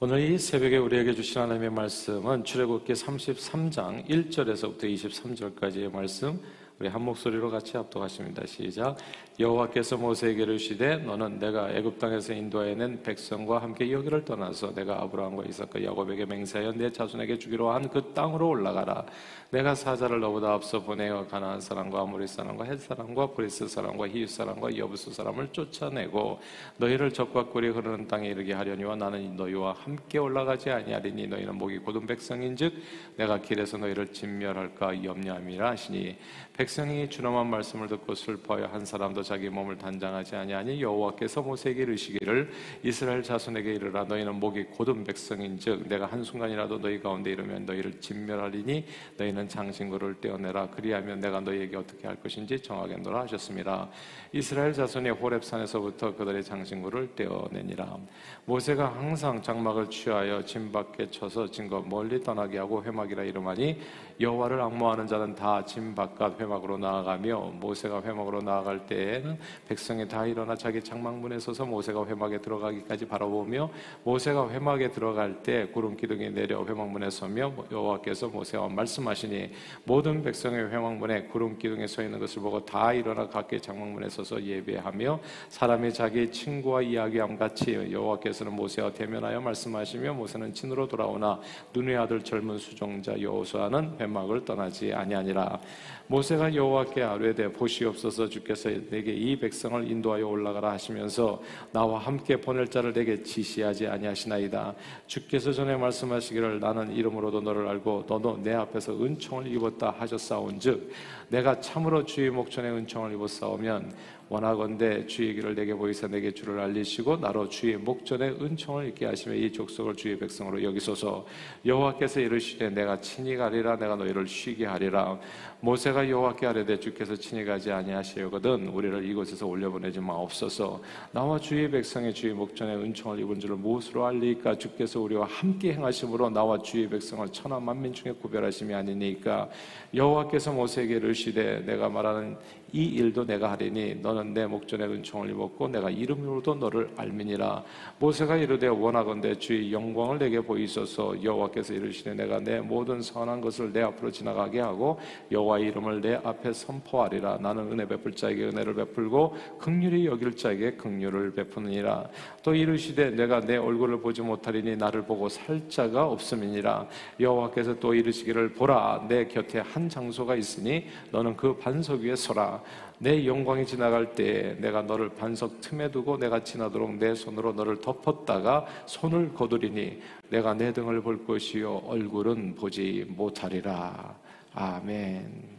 오늘 이 새벽에 우리에게 주신 하나님의 말씀은 출애굽기 33장 1절에서부터 23절까지의 말씀 우리 한 목소리로 같이 합독하십시다. 시작. 여호와께서 모세에게 이르시되 너는 내가 애굽 땅에서 인도하여낸 백성과 함께 여기를 떠나서 내가 아브라함과 이삭과 야곱에게 맹세하여 네 자손에게 주기로 한 그 땅으로 올라가라. 내가 사자를 너보다 앞서 보내어 가나안 사람과 아모리 사람과 헷 사람과 브리스 사람과 히윗 사람과 여부스 사람을 쫓아내고 너희를 적과 꿀이 흐르는 땅에 이르게 하려니와 나는 너희와 함께 올라가지 아니하리니 너희는 목이 곧은 백성인즉 내가 길에서 너희를 진멸할까 염려함이라 하시니 백 성이 주nom한 말씀을 듣고 슬퍼하여 한 사람도 자기 몸을 단장하지 아니하니 여호와께서 모세에게 이르시기를 이스라엘 자손에게 이르라. 너희는 목이 곧은 백성인즉 내가 한 순간이라도 너희 가운데 이르면 너희를 진멸하리니 너희는 장신구를 떼어내라. 그리하면 내가 너희에게 어떻게 할 것인지 정하게 노라 하셨습니다. 이스라엘 자손이 호렙산에서부터 그들의 장신구를 떼어내니라. 모세가 항상 장막을 취하여 진 밖에 쳐서 진것 멀리 떠나게 하고 회막이라 이름하니 여호와를 악모하는 자는 다 진 바깥 회막 으로 나아가며 모세가 회막으로 나아갈 때에는 백성이 다 일어나 자기 장막문에 서서 모세가 회막에 들어가기까지 바라보며 모세가 회막에 들어갈 때 구름 기둥이 내려 회막문에 서며 여호와께서 모세와 말씀하시니 모든 백성의 회막문에 구름 기둥에 서 있는 것을 보고 다 일어나 각기 장막문에 서서 예배하며 사람이 자기 친구와 이야기함 같이 여호와께서는 모세와 대면하여 말씀하시며 모세는 진으로 돌아오나 눈의 아들 젊은 수종자 여호수아는 회막을 떠나지 아니하니라. 모세가 여호와께 아뢰되 보시옵소서 주께서 내게 이 백성을 인도하여 올라가라 하시면서 나와 함께 보낼 자를 내게 지시하지 아니하시나이다. 주께서 전에 말씀하시기를 나는 이름으로도 너를 알고 너도 내 앞에서 은총을 입었다 하셨사온즉 내가 참으로 주의 목전에 은총을 입었사오면 원하건대 주의 길을 내게 보이사 내게 주를 알리시고 나로 주의 목전에 은총을 있게 하시며 이 족속을 주의 백성으로 여기소서. 여호와께서 이르시되 내가 친히 가리라 내가 너희를 쉬게 하리라. 모세가 여호와께 아뢰되 주께서 친히 가지 아니하시거든 우리를 이곳에서 올려보내지 마옵소서. 나와 주의 백성의 주의 목전에 은총을 입은 줄을 무엇으로 알리까? 주께서 우리와 함께 행하심으로 나와 주의 백성을 천하 만민 중에 구별하심이 아니니까? 여호와께서 모세에게 이르시되 내가 말하는 이 일도 내가 하리니 너는 내 목전에 은총을 입었고 내가 이름으로도 너를 알미니라. 모세가 이르되 원하건대 주의 영광을 내게 보이소서. 여호와께서 이르시되 내가 내 모든 선한 것을 내 앞으로 지나가게 하고 여호와의 이름을 내 앞에 선포하리라. 나는 은혜 베풀 자에게 은혜를 베풀고 극률이 여길 자에게 극률을 베푸느니라. 또 이르시되 내가 내 얼굴을 보지 못하리니 나를 보고 살 자가 없음이니라. 여호와께서 또 이르시기를 보라. 내 곁에 한 장소가 있으니 너는 그 반석 위에 서라 내 영광이 지나갈 때 내가 너를 반석 틈에 두고 내가 지나도록 내 손으로 너를 덮었다가 손을 거두리니 내가 내 등을 볼 것이요 얼굴은 보지 못하리라. 아멘.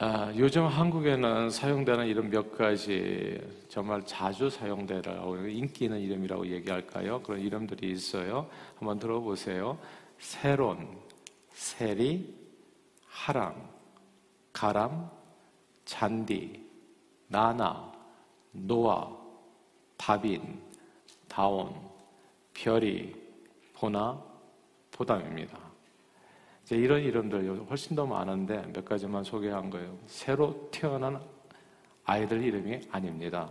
아, 요즘 한국에는 사용되는 이름 몇 가지 정말 자주 사용되라고 인기 있는 이름이라고 얘기할까요? 그런 이름들이 있어요. 한번 들어보세요. 세론, 세리, 하람, 가람, 잔디, 나나, 노아, 다빈, 다온, 별이, 보나, 보담입니다. 이제 이런 이름들 훨씬 더 많은데 몇 가지만 소개한 거예요. 새로 태어난 아이들 이름이 아닙니다.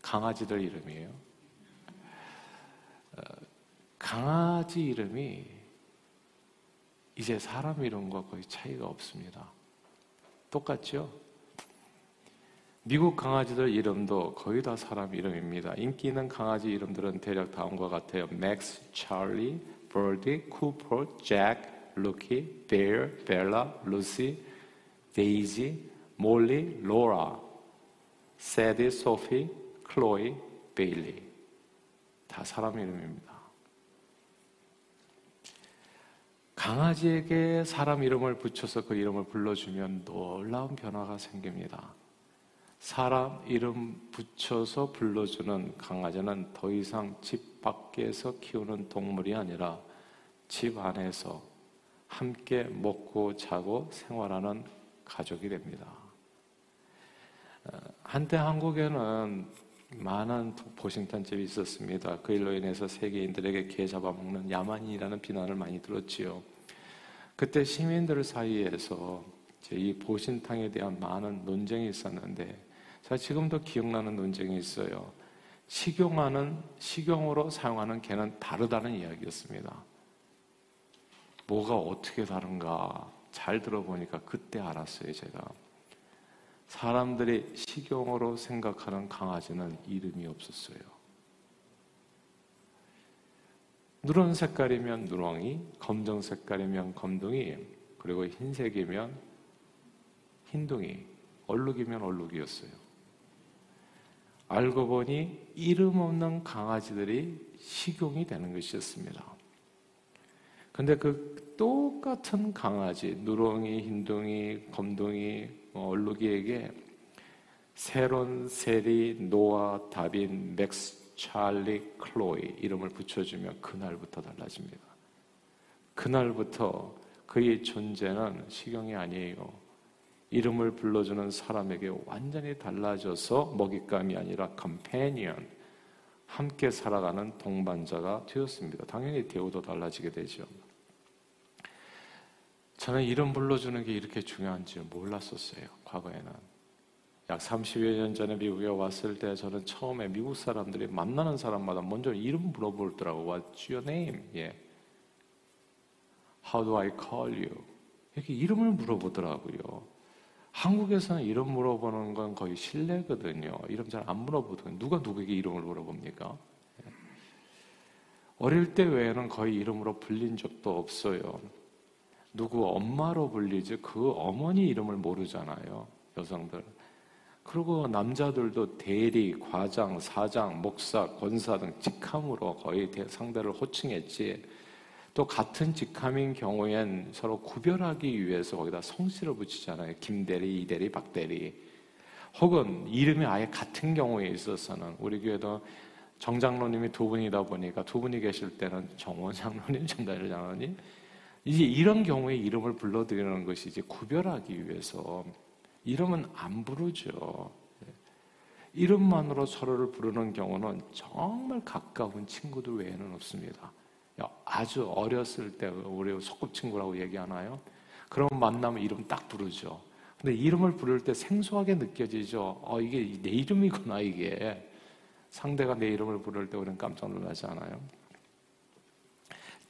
강아지들 이름이에요. 어, 강아지 이름이 이제 사람 이름과 거의 차이가 없습니다. 똑같죠? 미국 강아지들 이름도 거의 다 사람 이름입니다. 인기 있는 강아지 이름들은 대략 다음과 같아요. 맥스, 찰리, 버디, 쿠퍼, 잭, 루키, 베어, 벨라, 루시, 데이지, 몰리, 로라, 세디, 소피, 클로이, 베일리. 다 사람 이름입니다. 강아지에게 사람 이름을 붙여서 그 이름을 불러주면 놀라운 변화가 생깁니다. 사람 이름 붙여서 불러주는 강아지는 더 이상 집 밖에서 키우는 동물이 아니라 집 안에서 함께 먹고 자고 생활하는 가족이 됩니다. 어, 한때 한국에는 많은 보신탄집이 있었습니다. 그 일로 인해서 세계인들에게 개 잡아먹는 야만인이라는 비난을 많이 들었지요. 그때 시민들 사이에서 이 보신탕에 대한 많은 논쟁이 있었는데 제가 지금도 기억나는 논쟁이 있어요. 식용하는 식용으로 사용하는 개는 다르다는 이야기였습니다. 뭐가 어떻게 다른가 잘 들어보니까 그때 알았어요, 제가. 사람들이 식용으로 생각하는 강아지는 이름이 없었어요. 누런 색깔이면 누렁이, 검정 색깔이면 검둥이, 그리고 흰색이면 흰둥이, 얼룩이면 얼룩이었어요. 알고 보니 이름 없는 강아지들이 식용이 되는 것이었습니다. 근데 그 똑같은 강아지, 누렁이, 흰둥이, 검둥이, 뭐 얼룩이에게 세론, 세리, 노아, 다빈, 맥스, 찰리, 클로이 이름을 붙여주면 그날부터 달라집니다. 그날부터 그의 존재는 식용이 아니에요. 이름을 불러주는 사람에게 완전히 달라져서 먹잇감이 아니라 컴패니언, 함께 살아가는 동반자가 되었습니다. 당연히 대우도 달라지게 되죠. 저는 이름 불러주는 게 이렇게 중요한지 몰랐었어요. 과거에는. 약 30여 년 전에 미국에 왔을 때 저는 처음에 미국 사람들이 만나는 사람마다 먼저 이름 물어보더라고. What's your name? 예. How do I call you? 이렇게 이름을 물어보더라고요. 한국에서는 이름 물어보는 건 거의 실례거든요. 이름 잘 안 물어보거든요. 누가 누구에게 이름을 물어봅니까? 예. 어릴 때 외에는 거의 이름으로 불린 적도 없어요. 누구 엄마로 불리지 그 어머니 이름을 모르잖아요. 여성들. 그리고 남자들도 대리, 과장, 사장, 목사, 권사 등 직함으로 거의 상대를 호칭했지. 또 같은 직함인 경우엔 서로 구별하기 위해서 거기다 성씨를 붙이잖아요. 김대리, 이대리, 박대리. 혹은 이름이 아예 같은 경우에 있어서는 우리 교회도 정장로님이 두 분이다 보니까 두 분이 계실 때는 정원 장로님, 정다리 장로님, 이제 이런 경우에 이름을 불러드리는 것이 이제 구별하기 위해서 이름은 안 부르죠. 이름만으로 서로를 부르는 경우는 정말 가까운 친구들 외에는 없습니다. 아주 어렸을 때 우리 소꿉친구라고 얘기하나요? 그럼 만나면 이름 딱 부르죠. 근데 이름을 부를 때 생소하게 느껴지죠. 어, 이게 내 이름이구나, 이게. 상대가 내 이름을 부를 때 우리는 깜짝 놀라지 않아요?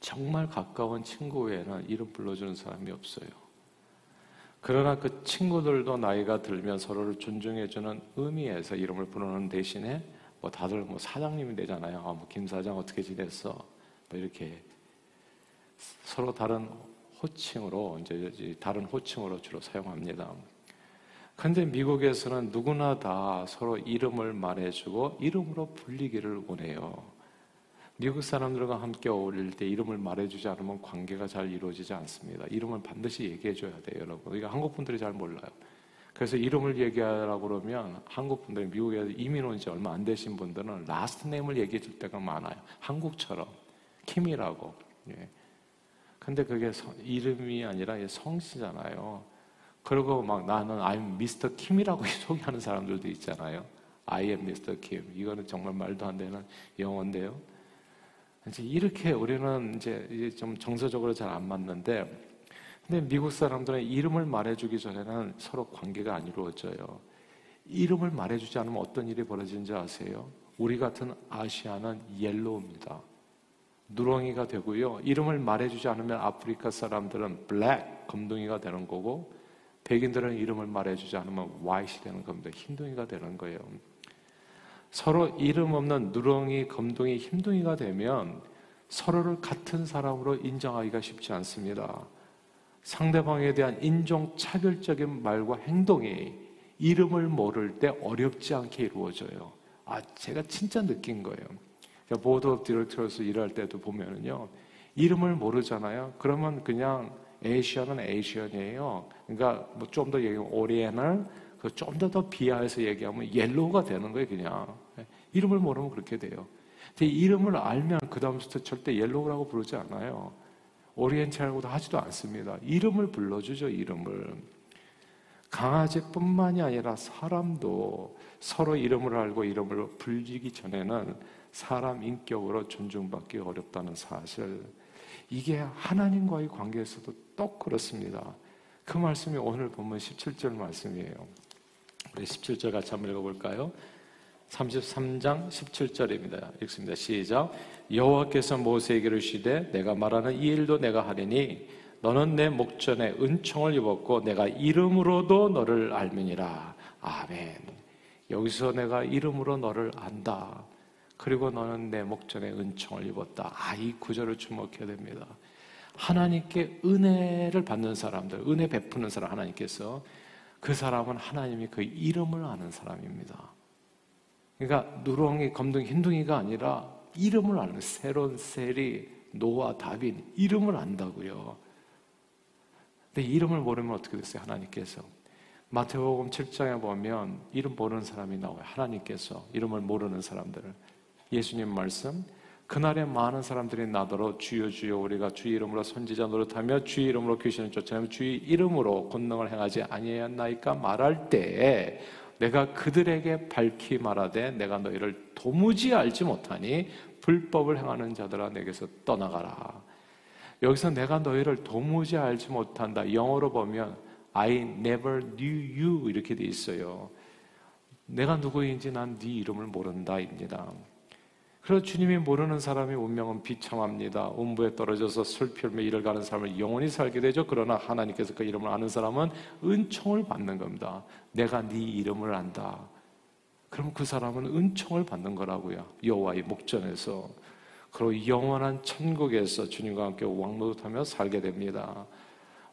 정말 가까운 친구 외에는 이름 불러주는 사람이 없어요. 그러나 그 친구들도 나이가 들면 서로를 존중해주는 의미에서 이름을 부르는 대신에 뭐 다들 뭐 사장님이 되잖아요. 아, 뭐김 사장 어떻게 지냈어? 뭐 이렇게 서로 다른 호칭으로 이제 다른 호칭으로 주로 사용합니다. 근데 미국에서는 누구나 다 서로 이름을 말해주고 이름으로 불리기를 원해요. 미국 사람들과 함께 어울릴 때 이름을 말해주지 않으면 관계가 잘 이루어지지 않습니다. 이름을 반드시 얘기해줘야 돼요, 여러분. 이거 한국 분들이 잘 몰라요. 그래서 이름을 얘기하라고 그러면 한국 분들이 미국에 이민 온 지 얼마 안 되신 분들은 last name을 얘기해 줄 때가 많아요. 한국처럼. Kim이라고. 예. 근데 그게 성, 이름이 아니라 성씨잖아요. 그리고 막 나는 I'm Mr. Kim이라고 소개하는 사람들도 있잖아요. I am Mr. Kim. 이거는 정말 말도 안 되는 영어인데요. 이제 이렇게 우리는 이제 좀 정서적으로 잘 안 맞는데, 근데 미국 사람들은 이름을 말해주기 전에는 서로 관계가 안 이루어져요. 이름을 말해주지 않으면 어떤 일이 벌어지는지 아세요? 우리 같은 Asian은 yellow입니다. 누렁이가 되고요. 이름을 말해주지 않으면 아프리카 사람들은 black, 검둥이가 되는 거고, 백인들은 이름을 말해주지 않으면 white이 되는 겁니다. 흰둥이가 되는 거예요. 서로 이름 없는 누렁이, 검둥이, 흰둥이가 되면 서로를 같은 사람으로 인정하기가 쉽지 않습니다. 상대방에 대한 인종차별적인 말과 행동이 이름을 모를 때 어렵지 않게 이루어져요. 아, 제가 진짜 느낀 거예요. board of director로서 일할 때도 보면은요, 이름을 모르잖아요. 그러면 그냥 Asian은 Asian이에요. 그러니까 뭐 좀 더 얘기하면 oriental을 그 좀더 더 비하해서 얘기하면 yellow가 되는 거예요, 그냥. 이름을 모르면 그렇게 돼요. 근데 이름을 알면 그 다음부터 절대 yellow라고 부르지 않아요. oriental하고도 하지도 않습니다. 이름을 불러주죠, 이름을. 강아지뿐만이 아니라 사람도 서로 이름을 알고 이름을 불리기 전에는 사람 인격으로 존중받기 어렵다는 사실. 이게 하나님과의 관계에서도 똑 그렇습니다. 그 말씀이 오늘 보면 17절 말씀이에요. 우리 17절 같이 한번 읽어볼까요? 33장 17절입니다. 읽습니다. 시작. 여호와께서 모세에게 이르시되 내가 말하는 이 일도 내가 하리니 너는 내 목전에 은총을 입었고 내가 이름으로도 너를 알미니라. 아멘. 여기서 내가 이름으로 너를 안다. 그리고 너는 내 목전에 은총을 입었다. 아, 이 구절을 주목해야 됩니다. 하나님께 은혜를 받는 사람들, 은혜 베푸는 사람 하나님께서 그 사람은 하나님이 그 이름을 아는 사람입니다. 그러니까 누렁이, 검둥이, 흰둥이가 아니라 이름을 아는 새로운 셀이 노아, 다빈 이름을 안다고요. 근데 이름을 모르면 어떻게 됐어요? 하나님께서 마태복음 7장에 보면 이름 모르는 사람이 나와요. 하나님께서 이름을 모르는 사람들을 예수님 말씀 그날에 많은 사람들이 나더러 주여 주여 우리가 주의 이름으로 선지자 노릇하며 주의 이름으로 귀신을 쫓아내며 주의 이름으로 권능을 행하지 아니하였나이까 말할 때에 내가 그들에게 밝히 말하되 내가 너희를 도무지 알지 못하니 불법을 행하는 자들아 내게서 떠나가라. 여기서 내가 너희를 도무지 알지 못한다. 영어로 보면 I never knew you 이렇게 돼 있어요. 내가 누구인지 난 네 이름을 모른다입니다. 그래서 주님이 모르는 사람의 운명은 비참합니다. 음부에 떨어져서 슬피며 일을 가는 사람을 영원히 살게 되죠. 그러나 하나님께서 그 이름을 아는 사람은 은총을 받는 겁니다. 내가 네 이름을 안다. 그럼 그 사람은 은총을 받는 거라고요. 여호와의 목전에서. 그리고 영원한 천국에서 주님과 함께 왕노릇하며 살게 됩니다.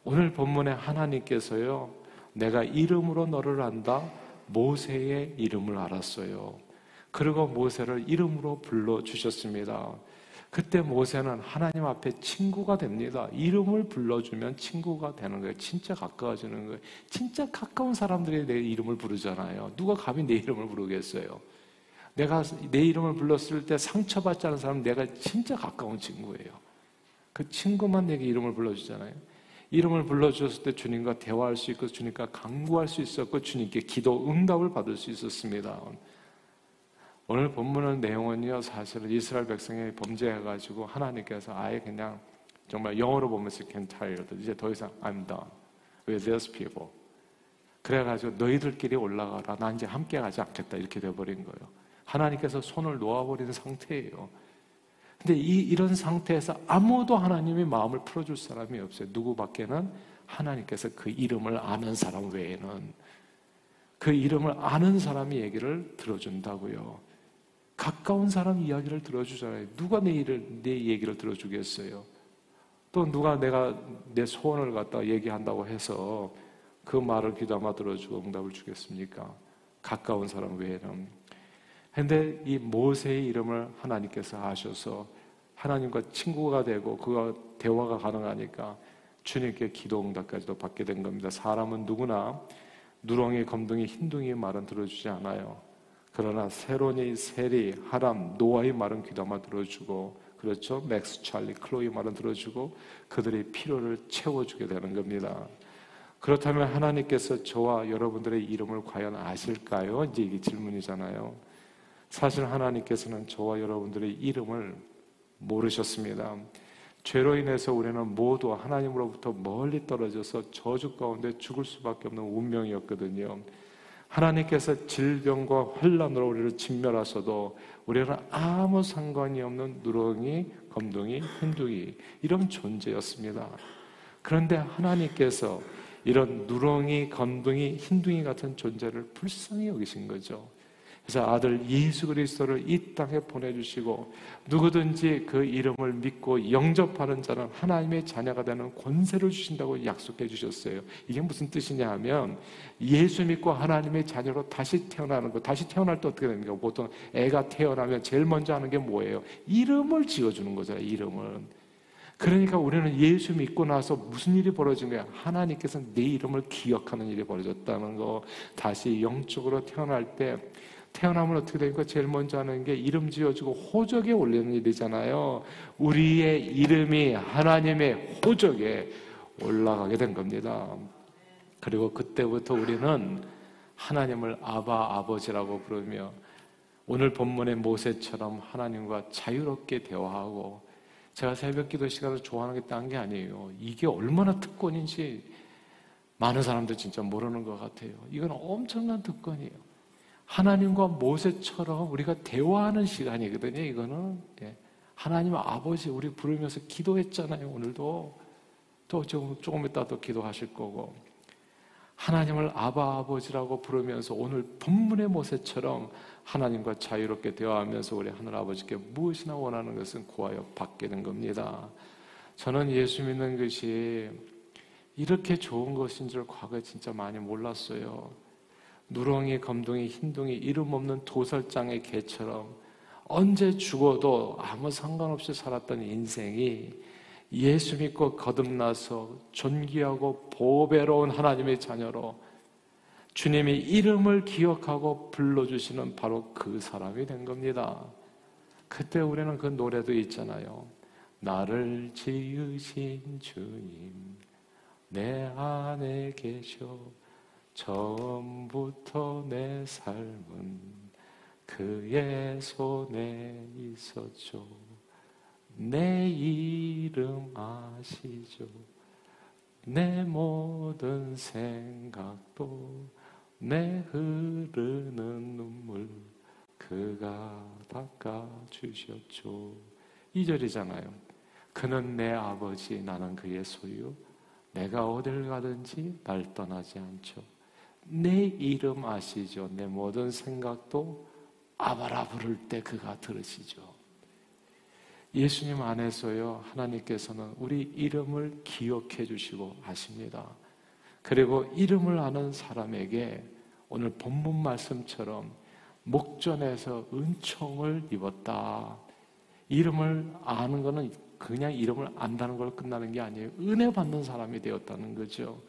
오늘 본문에 하나님께서요. 내가 이름으로 너를 안다. 모세의 이름을 알았어요. 그리고 모세를 이름으로 불러 주셨습니다. 그때 모세는 하나님 앞에 친구가 됩니다. 이름을 불러주면 친구가 되는 거예요. 진짜 가까워지는 거예요. 진짜 가까운 사람들이 내 이름을 부르잖아요. 누가 감히 내 이름을 부르겠어요? 내가 내 이름을 불렀을 때 상처받지 않은 사람은 내가 진짜 가까운 친구예요. 그 친구만 내게 이름을 불러주잖아요. 이름을 불러주셨을 때 주님과 대화할 수 있고 주님과 강구할 수 있었고 주님께 기도 응답을 받을 수 있었습니다. 오늘 본문의 내용은요, 사실은 이스라엘 백성이 범죄해가지고 하나님께서 아예 그냥 정말 영어로 보면서 can tired. 이제 더 이상 I'm done with these people. 그래가지고 너희들끼리 올라가라. 나 이제 함께 가지 않겠다. 이렇게 돼버린 거예요. 하나님께서 손을 놓아버린 상태예요. 근데 이, 이런 상태에서 아무도 하나님의 마음을 풀어줄 사람이 없어요. 누구밖에는 하나님께서 그 이름을 아는 사람 외에는 그 이름을 아는 사람이 얘기를 들어준다고요. 가까운 사람 이야기를 들어주잖아요. 누가 내 일을, 내 얘기를 들어주겠어요? 또 누가 내가 내 소원을 갖다 얘기한다고 해서 그 말을 귀담아 들어주고 응답을 주겠습니까? 가까운 사람 외에는. 근데 이 모세의 이름을 하나님께서 아셔서 하나님과 친구가 되고 그와 대화가 가능하니까 주님께 기도 응답까지도 받게 된 겁니다. 사람은 누구나 누렁이, 검둥이, 흰둥이의 말은 들어주지 않아요. 그러나 세론이, 세리, 하람, 노아의 말은 귀담아 들어주고 그렇죠? 맥스, 찰리, 클로이 말은 들어주고 그들의 필요를 채워주게 되는 겁니다. 그렇다면 하나님께서 저와 여러분들의 이름을 과연 아실까요? 이제 이게 질문이잖아요. 사실 하나님께서는 저와 여러분들의 이름을 모르셨습니다. 죄로 인해서 우리는 모두 하나님으로부터 멀리 떨어져서 저주 가운데 죽을 수밖에 없는 운명이었거든요. 하나님께서 질병과 환란으로 우리를 진멸하셔도 우리는 아무 상관이 없는 누렁이, 검둥이, 흰둥이 이런 존재였습니다. 그런데 하나님께서 이런 누렁이, 검둥이, 흰둥이 같은 존재를 불쌍히 여기신 거죠. 그래서 아들 예수 그리스도를 이 땅에 보내주시고 누구든지 그 이름을 믿고 영접하는 자는 하나님의 자녀가 되는 권세를 주신다고 약속해 주셨어요. 이게 무슨 뜻이냐 하면 예수 믿고 하나님의 자녀로 다시 태어나는 거. 다시 태어날 때 어떻게 됩니까? 보통 애가 태어나면 제일 먼저 하는 게 뭐예요? 이름을 지어주는 거잖아요. 이름을. 그러니까 우리는 예수 믿고 나서 무슨 일이 벌어진 거야? 하나님께서 내 이름을 기억하는 일이 벌어졌다는 거. 다시 영적으로 태어날 때 태어나면 어떻게 됩니까? 제일 먼저 하는 게 이름 지어주고 호적에 올리는 일이잖아요. 우리의 이름이 하나님의 호적에 올라가게 된 겁니다. 그리고 그때부터 우리는 하나님을 아바 아버지라고 부르며 오늘 본문의 모세처럼 하나님과 자유롭게 대화하고 제가 새벽 기도 시간을 좋아하는 게 딴 게 아니에요. 이게 얼마나 특권인지 많은 사람들 진짜 모르는 것 같아요. 이건 엄청난 특권이에요. 하나님과 모세처럼 우리가 대화하는 시간이거든요. 이거는 예. 하나님 아버지 우리 부르면서 기도했잖아요. 오늘도 또 조금, 조금 이따 또 기도하실 거고 하나님을 아바 아버지라고 부르면서 오늘 본문의 모세처럼 하나님과 자유롭게 대화하면서 우리 하늘 아버지께 무엇이나 원하는 것은 구하여 받게 된 겁니다. 저는 예수 믿는 것이 이렇게 좋은 것인 줄 과거에 진짜 많이 몰랐어요. 누렁이, 검둥이, 흰둥이, 이름 없는 도설장의 개처럼 언제 죽어도 아무 상관없이 살았던 인생이 예수 믿고 거듭나서 존귀하고 보배로운 하나님의 자녀로 주님의 이름을 기억하고 불러주시는 바로 그 사람이 된 겁니다. 그때 우리는 그 노래도 있잖아요. 나를 지으신 주님, 내 안에 계셔. 처음부터 내 삶은 그의 손에 있었죠. 내 이름 아시죠? 내 모든 생각도 내 흐르는 눈물 그가 닦아주셨죠. 2절이잖아요. 그는 내 아버지, 나는 그의 소유. 내가 어딜 가든지 날 떠나지 않죠. 내 이름 아시죠? 내 모든 생각도 아바라 부를 때 그가 들으시죠. 예수님 안에서요, 하나님께서는 우리 이름을 기억해 주시고 아십니다. 그리고 이름을 아는 사람에게 오늘 본문 말씀처럼 목전에서 은총을 입었다. 이름을 아는 것은 그냥 이름을 안다는 걸로 끝나는 게 아니에요. 은혜 받는 사람이 되었다는 거죠.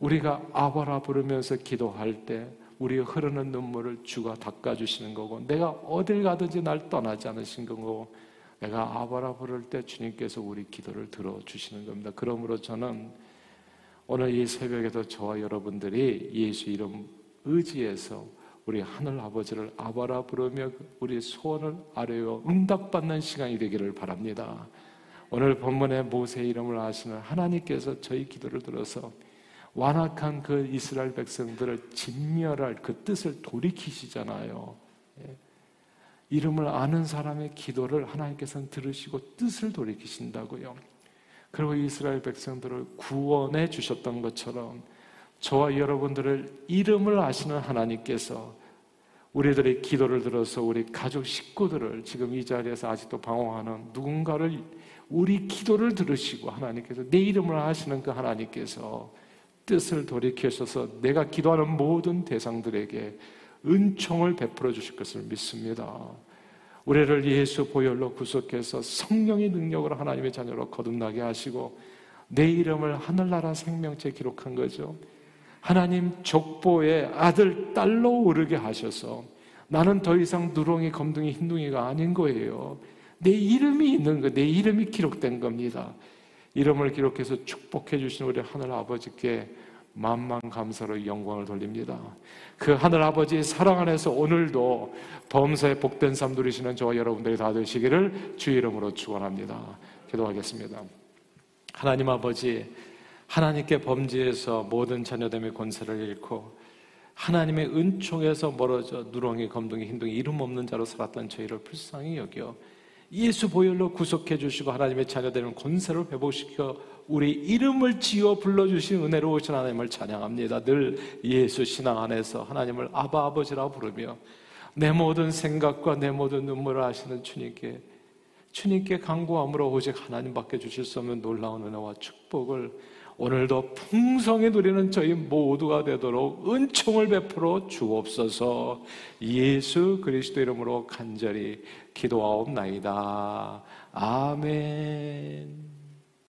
우리가 아바라 부르면서 기도할 때 우리가 흐르는 눈물을 주가 닦아주시는 거고 내가 어딜 가든지 날 떠나지 않으신 거고 내가 아바라 부를 때 주님께서 우리 기도를 들어주시는 겁니다. 그러므로 저는 오늘 이 새벽에도 저와 여러분들이 예수 이름 의지해서 우리 하늘 아버지를 아바라 부르며 우리 소원을 아뢰어 응답받는 시간이 되기를 바랍니다. 오늘 본문의 모세 이름을 아시는 하나님께서 저희 기도를 들어서 완악한 그 이스라엘 백성들을 진멸할 그 뜻을 돌이키시잖아요. 예. 이름을 아는 사람의 기도를 하나님께서는 들으시고 뜻을 돌이키신다고요. 그리고 이스라엘 백성들을 구원해 주셨던 것처럼 저와 여러분들을 이름을 아시는 하나님께서 우리들의 기도를 들어서 우리 가족 식구들을 지금 이 자리에서 아직도 방황하는 누군가를 우리 기도를 들으시고 하나님께서 내 이름을 아시는 그 하나님께서 뜻을 돌이켜셔서 내가 기도하는 모든 대상들에게 은총을 베풀어 주실 것을 믿습니다. 우리를 예수 보혈로 구속해서 성령의 능력으로 하나님의 자녀로 거듭나게 하시고 내 이름을 하늘나라 생명체 기록한 거죠. 하나님 족보의 아들, 딸로 오르게 하셔서 나는 더 이상 누렁이, 검둥이, 흰둥이가 아닌 거예요. 내 이름이 있는 거, 내 이름이 기록된 겁니다. 이름을 기록해서 축복해 주신 우리 하늘 아버지께 만만 감사로 영광을 돌립니다. 그 하늘 아버지의 사랑 안에서 오늘도 범사에 복된 삶 누리시는 저와 여러분들이 다 되시기를 주 이름으로 축원합니다. 기도하겠습니다. 하나님 아버지 하나님께 범죄해서 모든 자녀됨의 권세를 잃고 하나님의 은총에서 멀어져 누렁이, 검둥이, 흰둥이 이름 없는 자로 살았던 저희를 불쌍히 여겨 예수 보혈로 구속해 주시고 하나님의 자녀되는 권세를 회복시켜 우리 이름을 지어 불러주신 은혜로우신 하나님을 찬양합니다. 늘 예수 신앙 안에서 하나님을 아바 아버지라 부르며 내 모든 생각과 내 모든 눈물을 아시는 주님께 주님께 강구함으로 오직 하나님밖에 주실 수 없는 놀라운 은혜와 축복을 오늘도 풍성히 누리는 저희 모두가 되도록 은총을 베풀어 주옵소서 예수 그리스도 이름으로 간절히 기도하옵나이다. 아멘.